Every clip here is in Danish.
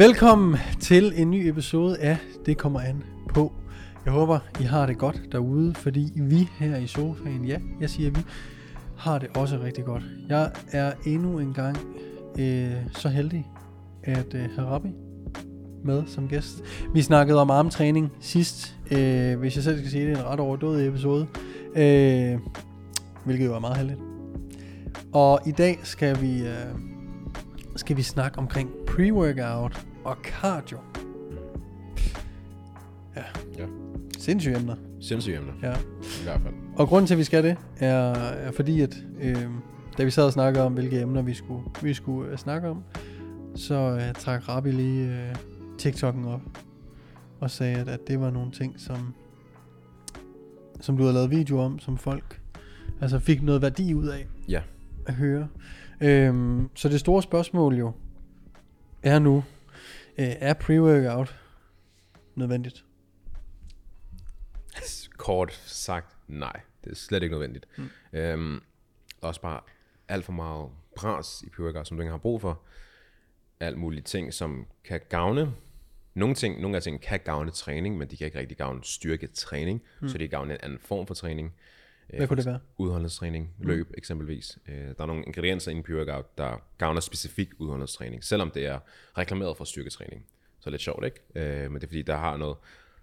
Velkommen til en ny episode af Det kommer an på. Jeg håber, I har det godt derude, fordi vi her i sofaen, ja, jeg siger vi, har det også rigtig godt. Jeg er endnu en gang øh, så heldig at øh, have Rabbi med som gæst. Vi snakkede om armtræning sidst, øh, hvis jeg selv skal sige det, en ret overdådig episode, øh, hvilket jo er meget heldigt. Og i dag skal vi, øh, skal vi snakke omkring pre-workout og cardio. Ja. Ja. Sindssyge emner. Sindssyge emner, Ja. i hvert fald. Og grunden til, at vi skal det, er, er fordi, at øh, da vi sad og snakkede om, hvilke emner vi skulle, vi skulle uh, snakke om, så øh, trak Rabi lige øh, TikTok'en op og sagde, at, at det var nogle ting, som, som du havde lavet video om, som folk altså fik noget værdi ud af Ja. at høre. Øhm, så det store spørgsmål jo er nu, øh, er pre-workout nødvendigt? Kort sagt, nej. Det er slet ikke nødvendigt. Mm. Øhm, der er også bare alt for meget pres i pre som du ikke har brug for. Alt mulige ting, som kan gavne. Nogle, ting, nogle af ting kan gavne træning, men de kan ikke rigtig gavne styrketræning, mm. så de kan gavne en anden form for træning. Øh, Hvad kunne det være? Udholdenhedstræning, løb mm. eksempelvis. Øh, der er nogle ingredienser i en pre-workout, der gavner specifik udholdenhedstræning, selvom det er reklameret for styrketræning. Så lidt sjovt, ikke? Øh, men det er fordi, der har noget,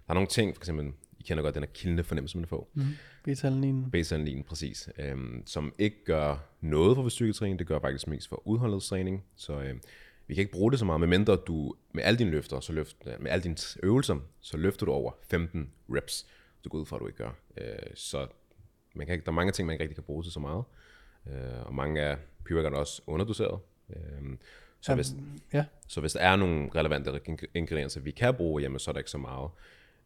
der er nogle ting, for eksempel, I kender godt den her kildende fornemmelse, man får. Mm. Beta-alanin. Baseline, præcis. Øhm, som ikke gør noget for styrketræning, det gør faktisk mest for udholdenhedstræning. Så øhm, vi kan ikke bruge det så meget, medmindre du med alle dine løfter, så løft, med alle dine øvelser, så løfter du over 15 reps. Du går ud fra, at du ikke gør. Øh, så man kan der er mange ting, man ikke rigtig kan bruge til så meget. Øh, og mange af pre er også underdoseret. Øh, så, hvis, Ja, så hvis der er nogle relevante ingredienser, vi kan bruge, jamen, så er der ikke så meget.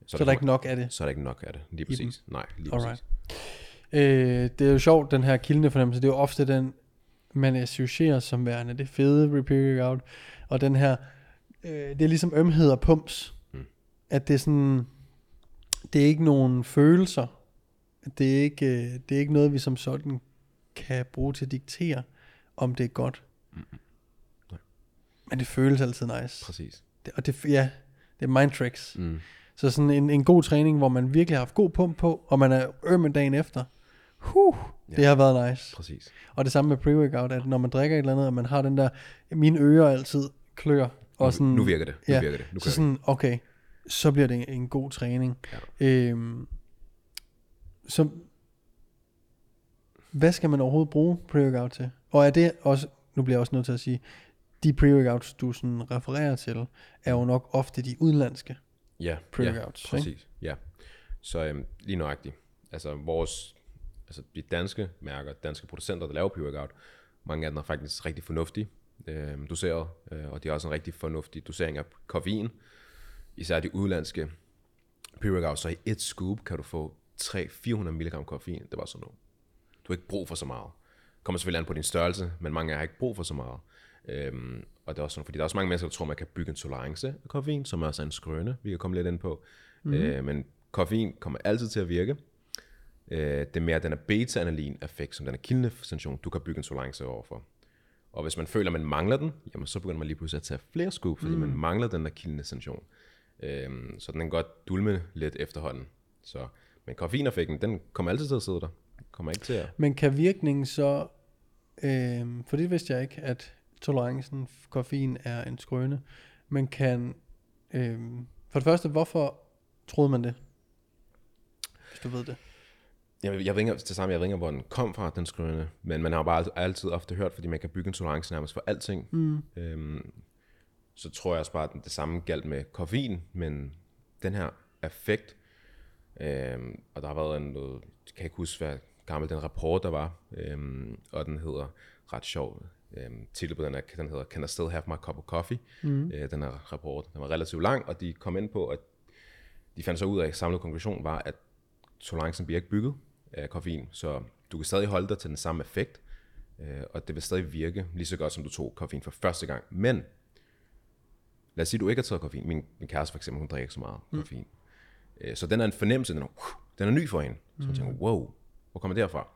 så er der ikke nok af det. Så er der ikke nok af det, lige præcis. Nej, lige Alright. præcis. Øh, det er jo sjovt, den her kildende fornemmelse, det er jo ofte den, man associerer som værende det fede pre-workout, og den her, øh, det er ligesom ømhed og pumps, Mm. at det er sådan, det er ikke nogen følelser, det er ikke, øh, det er ikke noget, vi som sådan kan bruge til at diktere, om det er godt. Nej. Men det føles altid nice. Præcis. Det, og det, ja, det er mind tricks. Mm. Så sådan en, en god træning, hvor man virkelig har haft god pump på, og man er øm dagen efter. Huh, det Ja. har været nice. Præcis. Og det samme med pre-workout, at når man drikker et eller andet, og man har den der, mine ører altid klør. Og nu, sådan, nu virker det. Nu ja, virker det. Nu så sådan, okay, så bliver det en, en god træning. Ja. Øhm, så hvad skal man overhovedet bruge pre-workout til? Og er det også, nu bliver jeg også nødt til at sige, de pre-workouts, du sådan refererer til, er jo nok ofte de udenlandske. Ja, pre-workouts, ja, ikke? præcis. Ja. Så øhm, lige nøjagtigt. Altså vores, altså de danske mærker, danske producenter, der laver pre-workout, mange af dem er faktisk rigtig fornuftige øh, doseret, øh, og de har også en rigtig fornuftig dosering af koffein. Især de udlandske pre-workouts, så i et scoop kan du få 300-400 mg koffein. Det var sådan noget. Du har ikke brug for så meget. Kommer selvfølgelig an på din størrelse, men mange har ikke brug for så meget. Øhm, og det er også sådan, fordi der er også mange mennesker, der tror, man kan bygge en tolerance af koffein, som også er en skrøne, vi kan komme lidt ind på. Mm. Øh, men koffein kommer altid til at virke. Øh, det er mere den her beta-analin-effekt, som den er kildende sensation, du kan bygge en tolerance overfor. Og hvis man føler, at man mangler den, jamen så begynder man lige pludselig at tage flere scoop, fordi mm. man mangler den der kildende sensation. Øhm, så den kan godt dulme lidt efterhånden. Så, men koffeineffekten, den kommer altid til at sidde der. Den kommer ikke til at... Men kan virkningen så, øh, for det vidste jeg ikke, at tolerancen for koffein er en skrøne, men kan, øh, for det første, hvorfor troede man det? Hvis du ved det. Jeg, jeg ikke, til sammen, jeg ikke, hvor den kom fra, den skrøne, men man har bare altid ofte hørt, fordi man kan bygge en tolerance nærmest for alting. Mm. Øhm, så tror jeg også bare, at det samme galt med koffein, men den her effekt, øhm, og der har været en noget, jeg kan ikke huske, hvad gammel den rapport der var, øhm, og den hedder ret sjov, øhm, titel på den, er, den hedder Can I Still Have My Cup of Coffee? Mm. Øh, den her rapport, den var relativt lang, og de kom ind på, at de fandt så ud af, at samlet konklusion var, at tolerancen bliver ikke bygget af koffein, så du kan stadig holde dig til den samme effekt, øh, og det vil stadig virke lige så godt, som du tog koffein for første gang. Men lad os sige, at du ikke har taget koffein. Min, min kæreste for eksempel, hun drikker ikke så meget mm. koffein. Øh, så den er en fornemmelse, den er, den er ny for hende. Så hun tænker, wow, hvor kommer det herfra?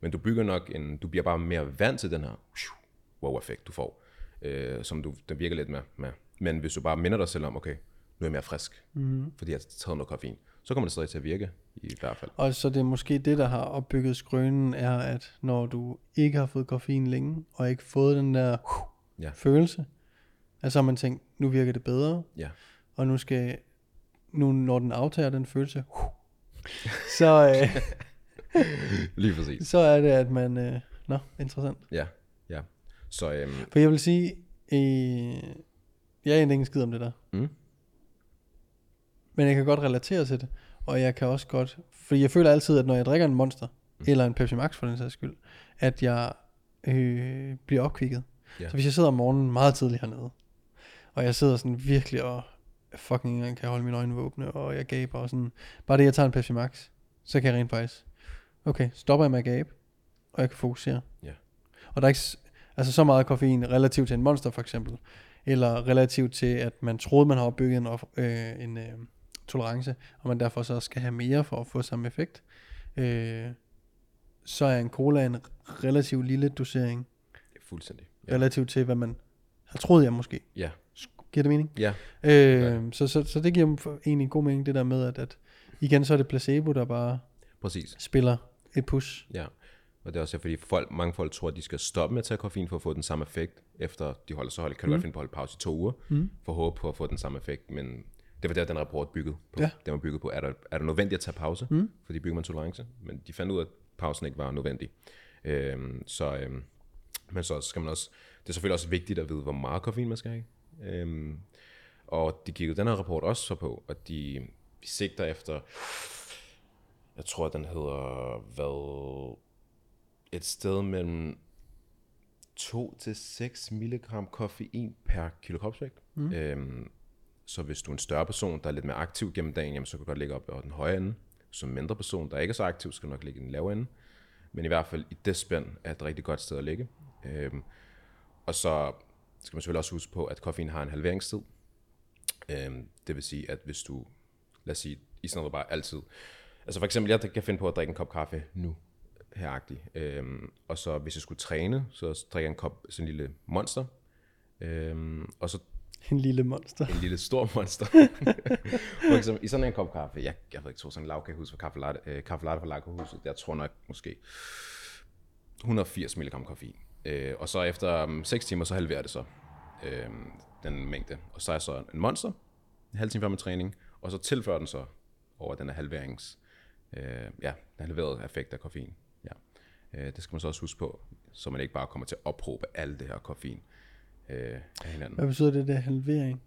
Men du bygger nok en, du bliver bare mere vant til den her wow-effekt, du får, øh, som du, den virker lidt med, med. Men hvis du bare minder dig selv om, okay, nu er jeg mere frisk, mm. fordi jeg har taget noget koffein, så kommer det stadig til at virke, i hvert fald. Og så det er måske det, der har opbygget skrønen, er, at når du ikke har fået koffein længe, og ikke fået den der Ja. følelse, at så har man tænkt, nu virker det bedre, Ja, og nu skal, nu når den aftager den følelse, så, øh, lige præcis. så er det, at man, øh, nå, interessant. Ja, ja. Så øhm, For jeg vil sige, øh, jeg aner ikke skid om det der. Mm. Men jeg kan godt relatere til det. Og jeg kan også godt, fordi jeg føler altid, at når jeg drikker en Monster, mm. eller en Pepsi Max for den sags skyld, at jeg øh, bliver opkvikket. Ja. Så hvis jeg sidder om morgenen meget tidligt hernede, og jeg sidder sådan virkelig og fucking engang kan holde mine øjne åbne, og jeg gaber og sådan, bare det jeg tager en Pepsi Max, så kan jeg rent faktisk, okay, stopper jeg med at gabe, og jeg kan fokusere. Ja. Og der er ikke, altså så meget koffein relativt til en monster for eksempel, eller relativt til, at man troede, man har opbygget en, øh, en øh, tolerance, og man derfor så skal have mere for at få samme effekt, øh, så er en cola en relativt lille dosering, det er fuldstændig. Ja, relativt til, hvad man har troet, jeg måske. ja, Giver det mening? ja, Øh, så, så, så det giver egentlig god mening, det der med, at, at igen, så er det placebo, der bare præcis. spiller et push. Ja, og det er også fordi folk, mange folk tror, at de skal stoppe med at tage koffein for at få den samme effekt, efter de holder så hold, kan du godt finde på at holde pause i to uger, Mm. for at håbe på at få den samme effekt, men det var der, den rapport byggede på. Ja. Den var bygget på, er der, er der nødvendigt at tage pause, Mm. fordi bygger man tolerance, men de fandt ud af, at pausen ikke var nødvendig. Øhm, så, øhm, men så skal man også, det er selvfølgelig også vigtigt at vide, hvor meget koffein man skal have. Øhm, og de kiggede den her rapport også så på, at de, sigter efter, jeg tror, den hedder, hvad, et sted mellem 2 til 6 milligram koffein per kilo kropsvægt. Mm. Øhm, så hvis du er en større person, der er lidt mere aktiv gennem dagen, jamen, så kan du godt ligge op over den høje ende. Som en mindre person, der ikke er så aktiv, skal du nok ligge i den lave ende. Men i hvert fald i det spænd er et rigtig godt sted at ligge. Øhm, og så skal man selvfølgelig også huske på, at koffein har en halveringstid. Øhm, det vil sige, at hvis du, lad os sige, i for bare altid, altså for eksempel, jeg kan finde på at drikke en kop kaffe nu, heragtig. Øhm, og så hvis jeg skulle træne, så drikker jeg en kop, sådan en lille monster, øhm, og så En lille monster. en lille stor monster. for eksempel, i sådan en kop kaffe, jeg, jeg ved ikke, tog sådan en lavkagehus for kaffe latte, øh, kaffe latte fra lakkehuset, jeg tror nok måske 180 mg koffein. Øh, og så efter um, 6 timer, så halverer det så øh, den mængde. Og så er så en monster, en halv time før med træning, og så tilfører den så over den her halverings, øh, ja, den halverede effekt af koffein. Ja. Øh, det skal man så også huske på, så man ikke bare kommer til at opråbe alt det her koffein øh, af hinanden. Hvad betyder det, der halvering?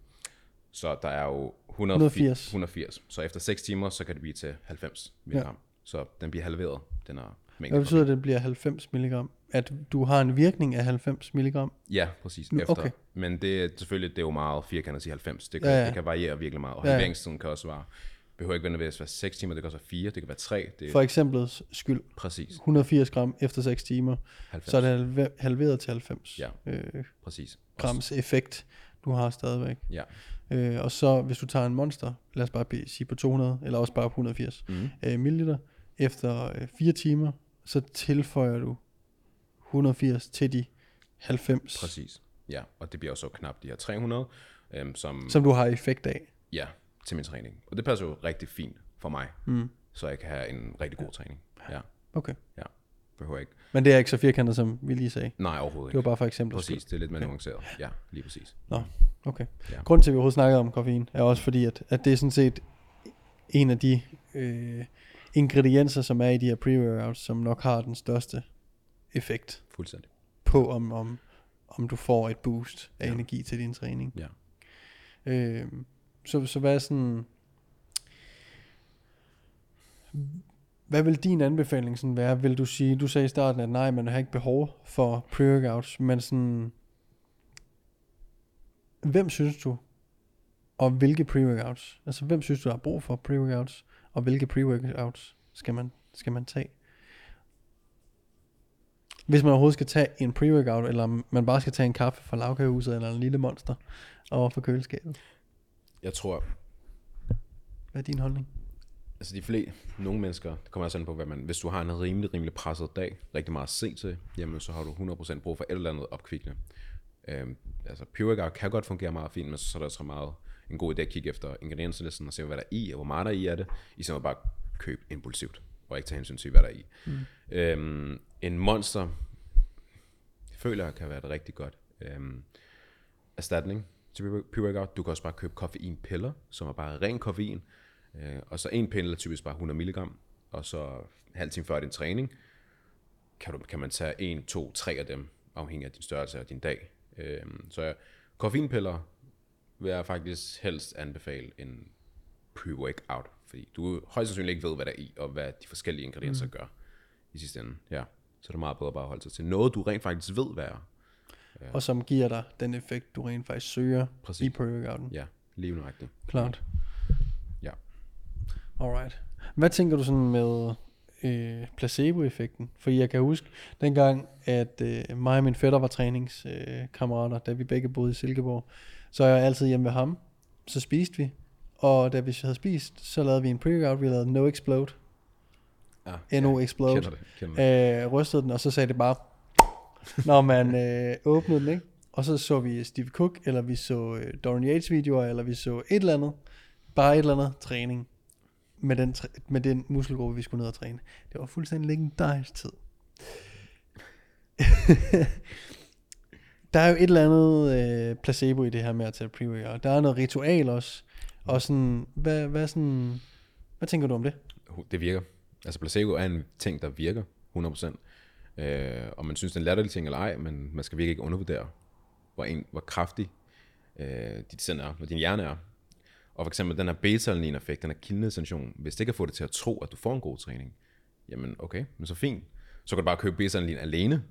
Så der er jo 180. 180. 180. Så efter 6 timer, så kan det blive til 90 mg. Ja. Så den bliver halveret, den her mængde. Hvad betyder det, at det bliver 90 mg? At du har en virkning af 90 mg? Ja, præcis. Efter. okay. Men det er selvfølgelig det er jo meget firkantet at sige 90. Det kan, Ja, ja, det kan variere virkelig meget. Og Ja, ja. halveringstiden kan også være, behøver ikke nødvendigvis være 6 timer, det kan også være 4, det kan være 3. Det For eksemplets skyld, præcis 180 gram efter 6 timer, 90. så er det halve- halveret til 90 Ja. øh, præcis. grams effekt, du har stadigvæk. Ja. Øh, og så hvis du tager en monster, lad os bare sige på 200, eller også bare på 180 Mm. øh, milliliter, efter øh, 4 timer, så tilføjer du 180 til de 90, Præcis. Ja, og det bliver jo så knap de her 300, øhm, som, som du har effekt af. ja, til min træning. Og det passer jo rigtig fint for mig, Mm. så jeg kan have en rigtig god træning. Ja, Okay. behøver ikke. Men det er ikke så firkantet, som vi lige sagde. Nej, overhovedet Det var ikke. bare for eksempel. Præcis, det er lidt mere nuanceret. Ja, lige præcis. Okay. Ja. Grunden til, at vi overhovedet snakker om koffein, er også fordi, at, at det er sådan set en af de øh, ingredienser, som er i de her pre-workouts, som nok har den største effekt Fuldstændig. på, om, om, om du får et boost af ja. energi til din træning. Ja. Øh, så, så hvad er sådan... Hvad vil din anbefaling sådan være? Vil du sige, du sagde i starten, at nej, man har ikke behov for pre-workouts, men sådan, hvem synes du, og hvilke pre-workouts? Altså, hvem synes du har brug for pre-workouts, og hvilke pre-workouts skal man, skal man tage? Hvis man overhovedet skal tage en pre-workout, eller man bare skal tage en kaffe fra lavkagehuset, eller en lille monster over for køleskabet. Jeg tror, Hvad er din holdning? altså de flere, nogle mennesker, det kommer også an på, hvad man, hvis du har en rimelig, rimelig presset dag, rigtig meget at se til, jamen så har du 100% brug for et eller andet opkvikkende. Øhm, altså pre kan godt fungere meget fint, men så er det også meget en god idé at kigge efter ingredienslisten og se, hvad der er i, og hvor meget der er i af det, i stedet for bare købe impulsivt, og ikke tage hensyn til, hvad der er i. Mm. Øhm, en monster, føler jeg kan være det rigtig godt. Øhm, erstatning til pre-workout. Du kan også bare købe koffeinpiller, som er bare ren koffein. Øh, og så en pille er typisk bare 100 mg, og så halv time før din træning, kan, du, kan man tage en, to, tre af dem, afhængig af din størrelse og din dag. Øh, så ja, koffeinpiller vil jeg faktisk helst anbefale en pre-workout, fordi du højst sandsynligt ikke ved, hvad der er i, og hvad de forskellige ingredienser mm. gør i sidste ende. Ja. Så er det meget bedre bare at holde sig til noget, du rent faktisk ved, hvad er. Ja. Og som giver dig den effekt, du rent faktisk søger Præcis. i pre-workouten. Ja, lige nøjagtigt. Klart. Ja. Alright. Hvad tænker du sådan med øh, placebo-effekten? For jeg kan huske dengang, at øh, mig og min fætter var træningskammerater, øh, da vi begge boede i Silkeborg, så er jeg altid hjemme ved ham. Så spiste vi. Og da vi havde spist, så lavede vi en pre-workout. Vi lavede No Explode. Ja, NO Explode. Kender det, kender det. Øh, rystede den, og så sagde det bare, når man øh, åbnede den, ikke? Og så så vi Steve Cook, eller vi så øh, Dorian Yates videoer, eller vi så et eller andet. Bare et eller andet træning. Med den, med den muskelgruppe, vi skulle ned og træne. Det var fuldstændig legendarisk tid. der er jo et eller andet øh, placebo i det her med at tage pre Der er noget ritual også. Og sådan, hvad, hvad, sådan, hvad tænker du om det? Det virker. Altså placebo er en ting, der virker 100%. Øh, og man synes, det er en latterlig ting eller ej, men man skal virkelig ikke undervurdere, hvor, en, hvor kraftig øh, dit sind er, hvor din hjerne er. Og for eksempel den her beta effekt den her kildende sensation, hvis det kan få det til at tro, at du får en god træning, jamen okay, men så fint. Så kan du bare købe beta alene,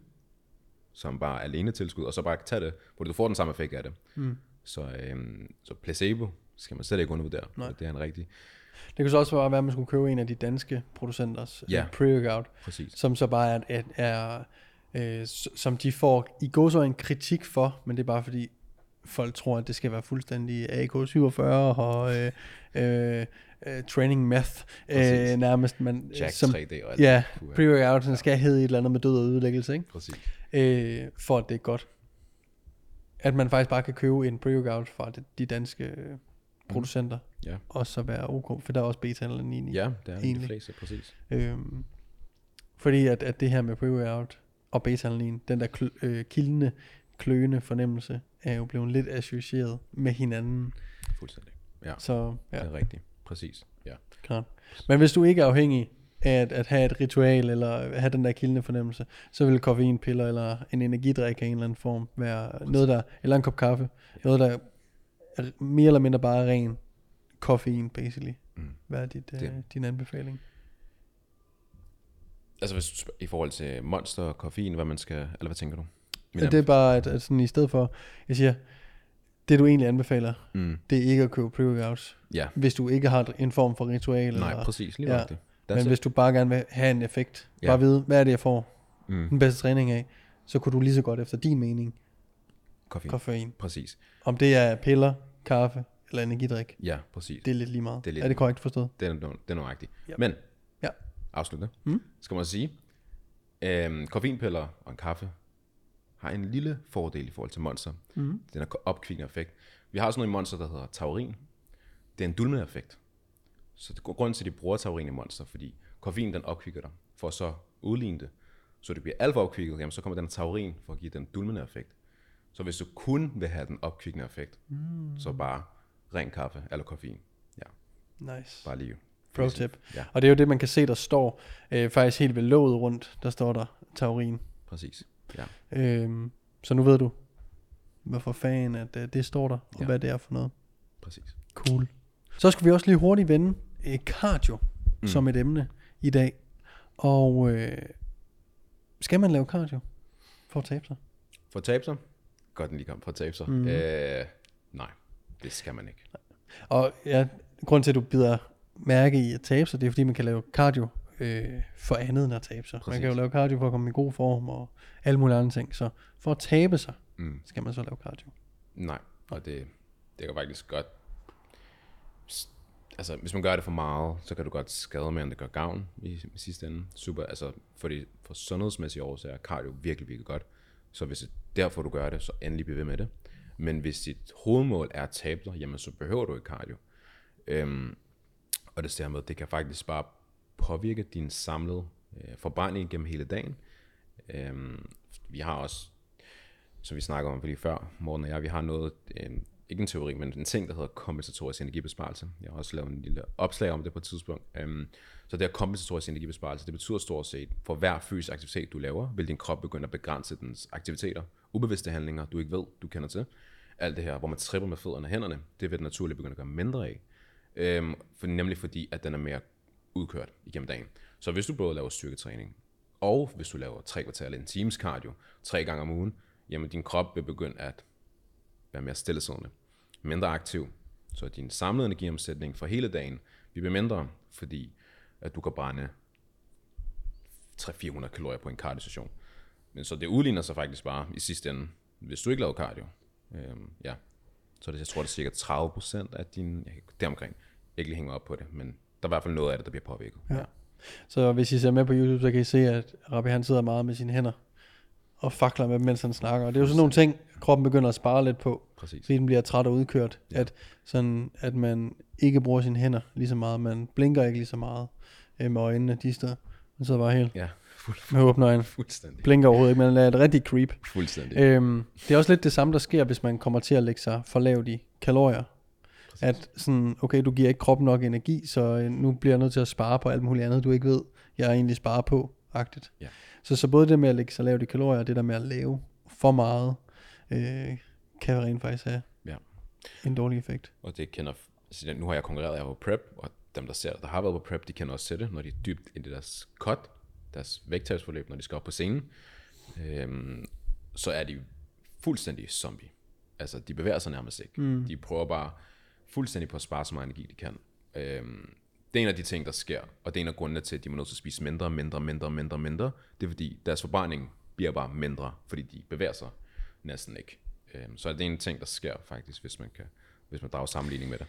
som bare alene tilskud, og så bare tage det, hvor du får den samme effekt af det. Mm. Så, øhm, så placebo skal man slet ikke undervurdere. Nej. Det er en rigtig, Det kunne så også bare være, at man skulle købe en af de danske producenters Ja. ja. pre-workout, præcis. som så bare er, er, er øh, som de får i går så en kritik for, men det er bare fordi folk tror, at det skal være fuldstændig AK47 og øh, øh, øh, training meth Præcis. øh, nærmest. Man, Jack som, 3D og alt ja, det. Puha. pre-workout skal hedde et eller andet med død og ødelæggelse, ikke? Præcis. Øh, for at det er godt. At man faktisk bare kan købe en pre-workout fra de, de danske øh, producenter, Ja. og så være ok, for der er også beta-alanin i. Ja, det er de Egentlig. fleste, præcis. Øhm, fordi at, at det her med pre-workout og beta-alanin, den der kl- øh, kildende, kløende fornemmelse, er jo blevet lidt associeret med hinanden. Fuldstændig. Ja, Så ja. ja, det er rigtigt. Præcis. Ja. klart. Men hvis du ikke er afhængig af at, at have et ritual, eller have den der kildende fornemmelse, så vil koffeinpiller eller en energidrik af en eller anden form være noget der, eller en kop kaffe, noget der er mere eller mindre bare ren koffein, basically. Mm. Hvad er dit, øh, Det- din anbefaling? Altså hvis i forhold til monster og koffein, hvad man skal, eller hvad tænker du? Min det er bare, at, at sådan, i stedet for, jeg siger, det du egentlig anbefaler, Mm. det er ikke at købe pre-workouts, Ja, hvis du ikke har en form for ritual. nej, eller, præcis. Lige ja. det. men hvis du bare gerne vil have en effekt, Ja. bare vide, hvad er det, jeg får Mm. den bedste træning af, så kunne du lige så godt efter din mening Koffein. koffein. Præcis. Om det er piller, kaffe eller energidrik, Ja, præcis. det er lidt lige meget. Det er lidt er det korrekt forstået? Det er, det er nøjagtigt. Ja. Men, Ja. afslutte, Mm. skal man sige, øhm, koffeinpiller og en kaffe har en lille fordel i forhold til monster. Mm. Den er opkvikkende effekt. Vi har sådan noget i monster, der hedder taurin. Det er en dulmende effekt. Så det går grund til, at de bruger taurin i monster, fordi koffein den opkvikker dig, for at så udligne det. Så det bliver alt for opkvikket, jamen, så kommer den taurin for at give den dulmende effekt. Så hvis du kun vil have den opkvikkende effekt, mm. så bare ren kaffe eller koffein. Nice. Bare lige. Pro tip. Ja, Og det er jo det, man kan se, der står øh, faktisk helt ved låget rundt, der står der taurin. præcis. Ja. Øhm, så nu ved du, hvorfor fanden at øh, det står der, og Ja. hvad det er for noget. Præcis. Cool. Så skal vi også lige hurtigt vende øh, cardio. Mm. som et emne i dag. Og øh, skal man lave cardio for at tabe sig? For at tabe sig? Godt den lige kom for at tabe sig. Mm. Øh, nej, det skal man ikke. Og ja, grund til, at du bider mærke i at tabe sig, det er, fordi man kan lave cardio øh, for andet end at tabe sig. Præcis. Man kan jo lave cardio for at komme i god form og alle mulige andre ting. Så for at tabe sig, mm. skal man så lave cardio. Nej, og det, det kan faktisk godt... Altså, hvis man gør det for meget, så kan du godt skade mere, end det gør gavn i, i sidste ende. Super, altså, fordi for sundhedsmæssige årsager er cardio virkelig, virkelig godt. Så hvis det er derfor, du gør det, så endelig bliv ved med det. Men hvis dit hovedmål er at tabe dig, jamen så behøver du ikke cardio. Øhm, og det ser med, det kan faktisk bare påvirke din samlede øh, forbrænding gennem hele dagen. Øhm, vi har også, som vi snakker om lige før, Morten og jeg, vi har noget, øh, ikke en teori, men en ting, der hedder kompensatorisk energibesparelse. Jeg har også lavet en lille opslag om det på et tidspunkt. Øhm, så det her kompensatorisk energibesparelse, det betyder stort set, for hver fysisk aktivitet, du laver, vil din krop begynde at begrænse dens aktiviteter. Ubevidste handlinger, du ikke ved, du kender til. Alt det her, hvor man tripper med fødderne og hænderne, det vil den naturligt begynde at gøre mindre af. Øhm, for, nemlig fordi, at den er mere udkørt igennem dagen. Så hvis du både laver styrketræning, og hvis du laver tre kvarter eller en times cardio, tre gange om ugen, jamen din krop vil begynde at være mere stillesiddende, mindre aktiv, så din samlede energiomsætning for hele dagen vil blive mindre, fordi at du kan brænde 300-400 kalorier på en cardio-session. Men så det udligner sig faktisk bare i sidste ende, hvis du ikke laver cardio. Øhm, ja, så det, jeg tror, det er cirka 30% af din, deromkring, ikke lige hænger op på det, men der er i hvert fald noget af det, der bliver påvirket. Ja. Så hvis I ser med på YouTube, så kan I se, at Rabbi han sidder meget med sine hænder og fakler med dem, mens han snakker. Og det er jo sådan nogle ting, kroppen begynder at spare lidt på. Præcis. Fordi den bliver træt og udkørt. Ja. At, sådan, at man ikke bruger sine hænder lige så meget. Man blinker ikke lige så meget øh, med øjnene de steder. Man sidder bare helt Ja, med åbne øjne. fuldstændig. Blinker overhovedet ikke, man er et rigtig creep. Fuldstændig. Øhm, det er også lidt det samme, der sker, hvis man kommer til at lægge sig for lavt i kalorier. Præcis. At sådan, okay, du giver ikke kroppen nok energi, så øh, nu bliver jeg nødt til at spare på alt muligt andet, du ikke ved, jeg egentlig sparer på, agtigt. Ja. Så, så både det med at lægge sig lavt i kalorier, og det der med at lave for meget, øh, kan rent faktisk have Ja. en dårlig effekt. Og det kender, altså nu har jeg konkurreret, jeg var på prep, og dem, der ser, der har været på prep, de kender også til det, når de er dybt ind i deres cut, deres vægttabsforløb, når de skal op på scenen, øhm, så er de fuldstændig zombie. Altså, de bevæger sig nærmest ikke. Mm. De prøver bare fuldstændig på at spare så meget energi, de kan. Øhm, det er en af de ting, der sker, og det er en af grundene til, at de må nødt til at spise mindre, mindre, mindre, mindre, mindre. Det er fordi, deres forbrænding bliver bare mindre, fordi de bevæger sig næsten ikke. Øhm, så det er en ting, der sker faktisk, hvis man, kan, hvis man drager sammenligning med det.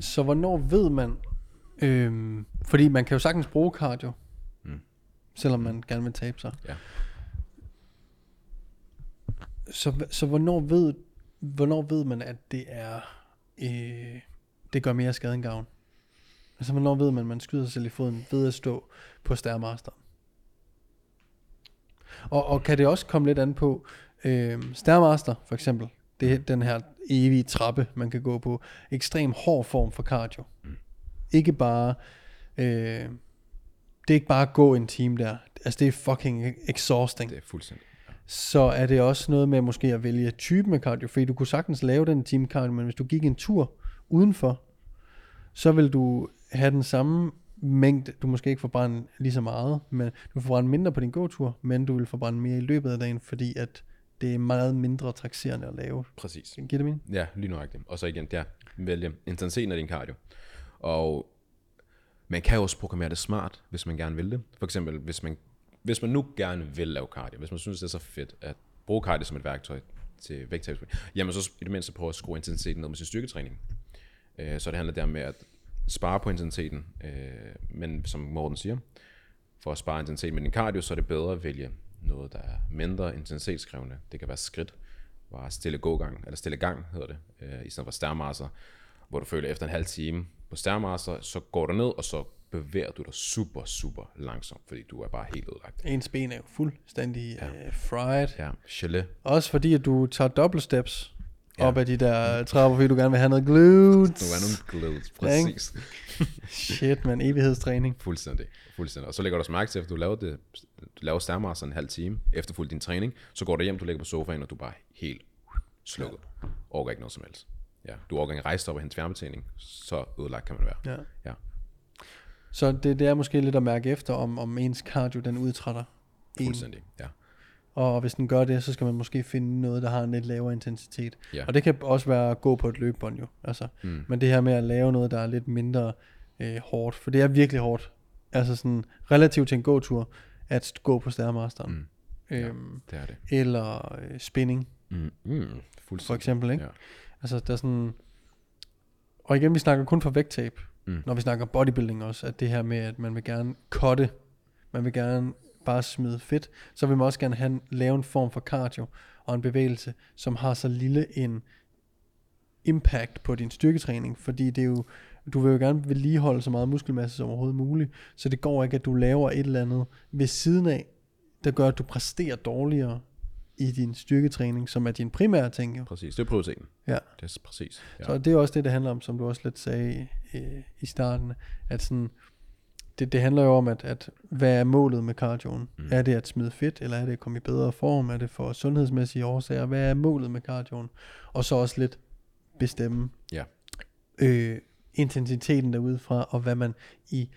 Så hvornår ved man, øhm, fordi man kan jo sagtens bruge cardio, mm. selvom man gerne vil tabe sig. Ja. Så, så hvornår, ved, hvornår ved man, at det er, øh, det gør mere skade end gavn? Altså hvornår ved man, at man skyder sig selv i foden ved at stå på stærmasteren? Og, og kan det også komme lidt an på, øh, stærmaster for eksempel, det er den her evige trappe, man kan gå på, ekstrem hård form for cardio. Ikke bare, øh, det er ikke bare at gå en time der, altså det er fucking exhausting. Det er fuldstændig. Så er det også noget med måske at vælge typen af cardio, fordi du kunne sagtens lave den time cardio, men hvis du gik en tur udenfor, så vil du have den samme mængde, du måske ikke forbrænde lige så meget, men du forbrænde mindre på din gåtur, men du vil forbrænde mere i løbet af dagen, fordi at det er meget mindre taxerende at lave. Præcis. Giver det mening? Ja, lige nøjagtigt. Og så igen, ja, vælge intensiteten af din cardio. Og man kan jo også programmere det smart, hvis man gerne vil det. For eksempel, hvis man, hvis man nu gerne vil lave cardio, hvis man synes, det er så fedt at bruge cardio som et værktøj til vægttabsforløb, jamen så i det mindste prøve at skrue intensiteten ned med sin styrketræning. Øh, Så det handler der med at spare på intensiteten, øh, men som Morten siger, for at spare intensitet med din cardio, så er det bedre at vælge noget, der er mindre intensitetskrævende. Det kan være skridt, bare stille gågang, eller stille gang hedder det, øh, i stedet for stærmasser, hvor du føler efter en halv time på stærmasser, så går du ned, og så bevæger du dig super, super langsomt, fordi du er bare helt ødelagt. Ens ben er jo fuldstændig ja. uh, fried. Ja, gelé. Også fordi, at du tager double steps ja. op ad de der trapper, fordi du gerne vil have noget glutes. Nu er nogle glutes, Ja, præcis. Shit, man. Evighedstræning. Fuldstændig. Fuldstændig. Og så lægger du også mærke til, at du laver, det, du laver stærmasser en halv time, efterfulgt din træning, så går du hjem, du ligger på sofaen, og du er bare helt slukket. Orker ikke noget som helst. Ja, du orker ikke rejse op og hente fjernbetjening, så ødelagt kan man være. Ja. Ja. Så det, det er måske lidt at mærke efter, om, om ens cardio den udtrætter en. Fuldstændig, ja. Og hvis den gør det, så skal man måske finde noget, der har en lidt lavere intensitet. Ja. Og det kan også være at gå på et løbebånd jo. Altså. Mm. Men det her med at lave noget, der er lidt mindre øh, hårdt, for det er virkelig hårdt. Altså sådan relativt til en gåtur, at gå på stærmasteren. Mm. Ja. Øhm, Det er det. Eller øh, spinning, Mm. Mm. for eksempel. Ikke? Ja. Altså der er sådan... Og igen, vi snakker kun for vægttab. Mm. Når vi snakker bodybuilding også, at det her med, at man vil gerne cutte, man vil gerne bare smide fedt, så vil man også gerne have, lave en form for cardio og en bevægelse, som har så lille en impact på din styrketræning, fordi det er jo, du vil jo gerne vedligeholde så meget muskelmasse som overhovedet muligt, så det går ikke, at du laver et eller andet ved siden af, der gør, at du præsterer dårligere i din styrketræning, som er din primære ting jo. Præcis, det er prioriteten. Ja. Det er præcis. Ja. Så det er også det, det handler om, som du også lidt sagde øh, i starten, at sådan, det, det handler jo om, at, at hvad er målet med cardioen? Mm. Er det at smide fedt, eller er det at komme i bedre form? Er det for sundhedsmæssige årsager? Hvad er målet med cardioen? Og så også lidt bestemme Ja. øh, intensiteten derudefra, og hvad man i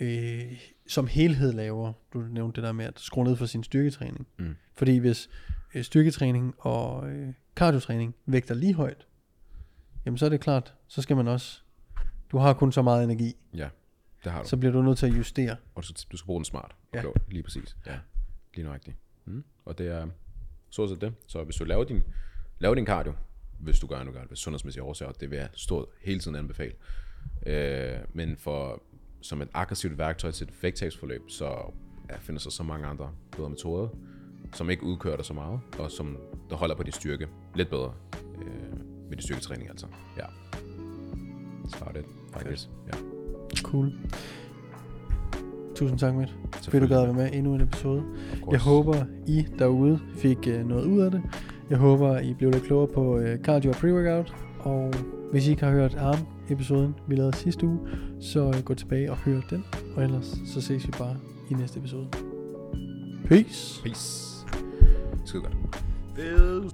øh, som helhed laver. Du nævnte det der med at skrue ned for sin styrketræning. Mm. Fordi hvis øh, styrketræning og øh, cardiotræning vægter lige højt, jamen så er det klart, så skal man også, du har kun så meget energi, ja, det har du. så bliver du nødt til at justere. Og du, du skal bruge den smart og Ja. klogt. Lige præcis. Ja, lige nøjagtigt. Mm. Og det er så set det. Så hvis du laver din, laver din cardio, hvis du gør gør det, hvis sundhedsmæssige årsager, det vil jeg stort hele tiden anbefale. Øh, men for, som et aggressivt værktøj til et vægttabsforløb, så ja, findes der så mange andre bedre metoder, som ikke udkører dig så meget, og som der holder på din styrke lidt bedre øh, med din styrketræning altså. Ja. Så er det faktisk. Ja. Cool. Tusind tak, Mitt. Fedt, du gad at være med endnu en episode. Jeg håber, I derude fik øh, noget ud af det. Jeg håber, I blev lidt klogere på øh, cardio og pre-workout. Og hvis I ikke har hørt ARM-episoden, vi lavede sidste uge, så øh, gå tilbage og hør den. Og ellers så ses vi bare i næste episode. Peace! Peace. Skide godt. Fed